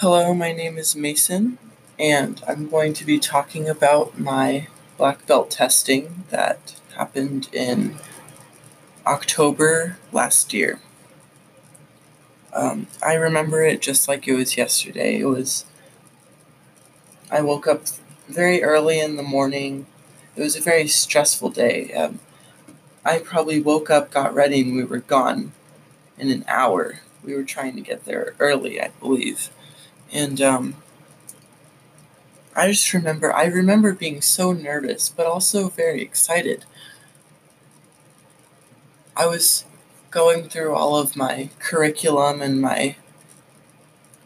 Hello, my name is Mason, and I'm going to be talking about my black belt testing that happened in October last year. Um, I remember it just like it was yesterday. It was, I woke up very early in the morning. It was a very stressful day. Um, I probably woke up, got ready, and we were gone in an hour. We were trying to get there early, I believe. And um, I just remember, I remember being so nervous, but also very excited. I was going through all of my curriculum and my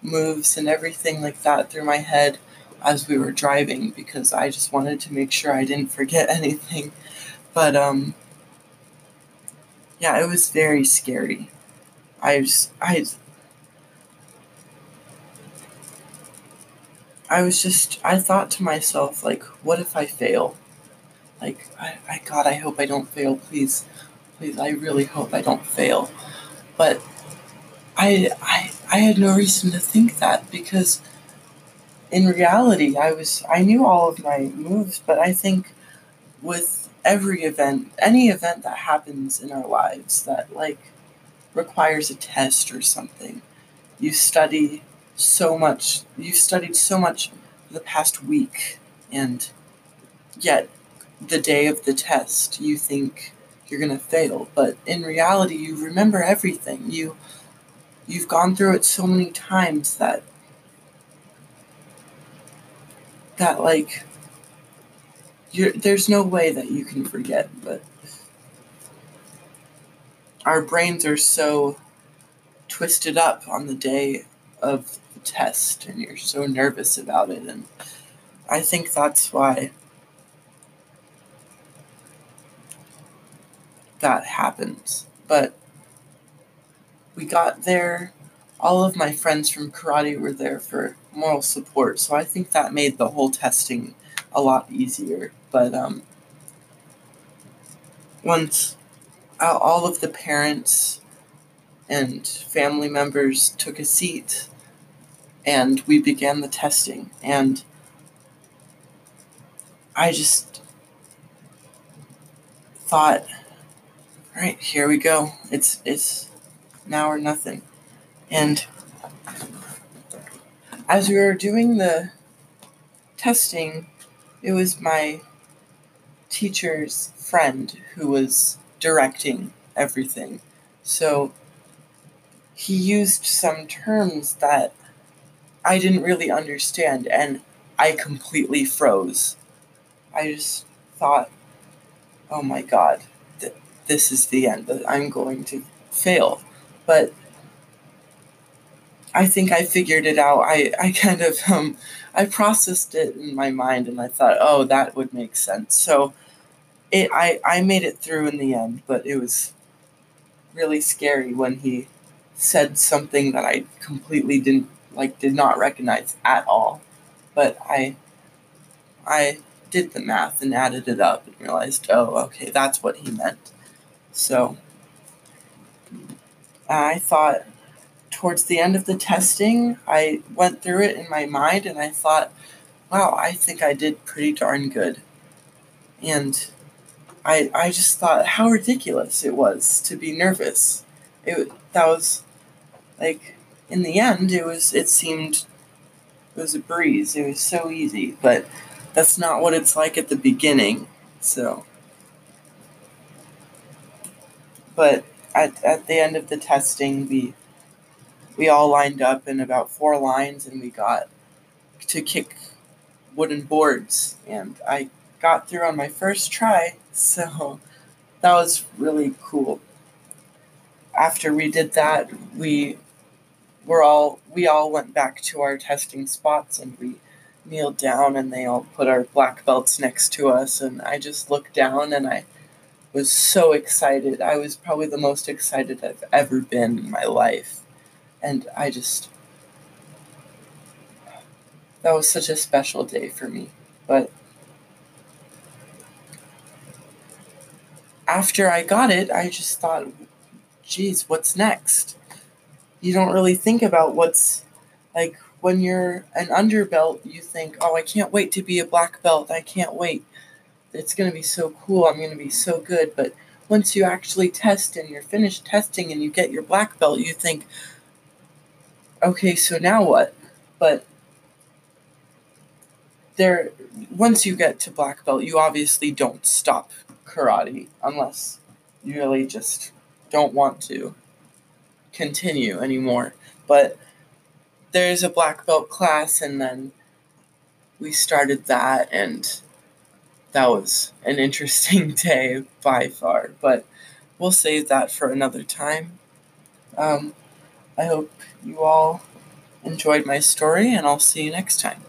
moves and everything like that through my head as we were driving because I just wanted to make sure I didn't forget anything. But um yeah, it was very scary. I was I I was just, I thought to myself, like, what if I fail? Like, I, I, God, I hope I don't fail. Please, please, I really hope I don't fail. But I, I, I had no reason to think that because in reality, I was, I knew all of my moves, but I think with every event, any event that happens in our lives that, like, requires a test or something, you study so much. You've studied so much the past week, and yet the day of the test, you think you're gonna fail. But in reality, you remember everything. You you've gone through it so many times that that like there's no way that you can forget. But our brains are so twisted up on the day of the test and you're so nervous about it. And I think that's why that happens. But we got there. All of my friends from karate were there for moral support, so I think that made the whole testing a lot easier. But um, once all of the parents and family members took a seat and we began the testing. And i just thought all right here we go. It's it's now or nothing. And as we were doing the testing it was my teacher's friend who was directing everything. So he used some terms that I didn't really understand, and I completely froze. I just thought, oh my god, th- this is the end. That I'm going to fail. But I think I figured it out. I, I kind of um, I processed it in my mind, and I thought, oh, that would make sense. So it I I made it through in the end, but it was really scary when he said something that I completely didn't like did not recognize at all. But I I did the math and added it up and realized, oh, okay, that's what he meant. So I thought towards the end of the testing, I went through it in my mind and I thought, wow, I think I did pretty darn good. And I I just thought how ridiculous it was to be nervous. It that was like in the end, it was it seemed it was a breeze. It was so easy, but that's not what it's like at the beginning. So, but at at the end of the testing, we we all lined up in about four lines, and we got to kick wooden boards, and I got through on my first try. So that was really cool. After we did that, we we're all we all went back to our testing spots and we kneeled down and they all put our black belts next to us and I just looked down and I was so excited. I was probably the most excited I've ever been in my life. And I just that was such a special day for me. But after I got it, I just thought, geez, what's next? You don't really think about what's like when you're an underbelt, you think, oh, I can't wait to be a black belt. I can't wait. It's going to be so cool. I'm going to be so good. But once you actually test and you're finished testing and you get your black belt, you think, okay, so now what? But there, once you get to black belt, you obviously don't stop karate unless you really just don't want to continue anymore. But there's a black belt class, and then we started that, and that was an interesting day by far. But we'll save that for another time. Um, I hope you all enjoyed my story, and I'll see you next time.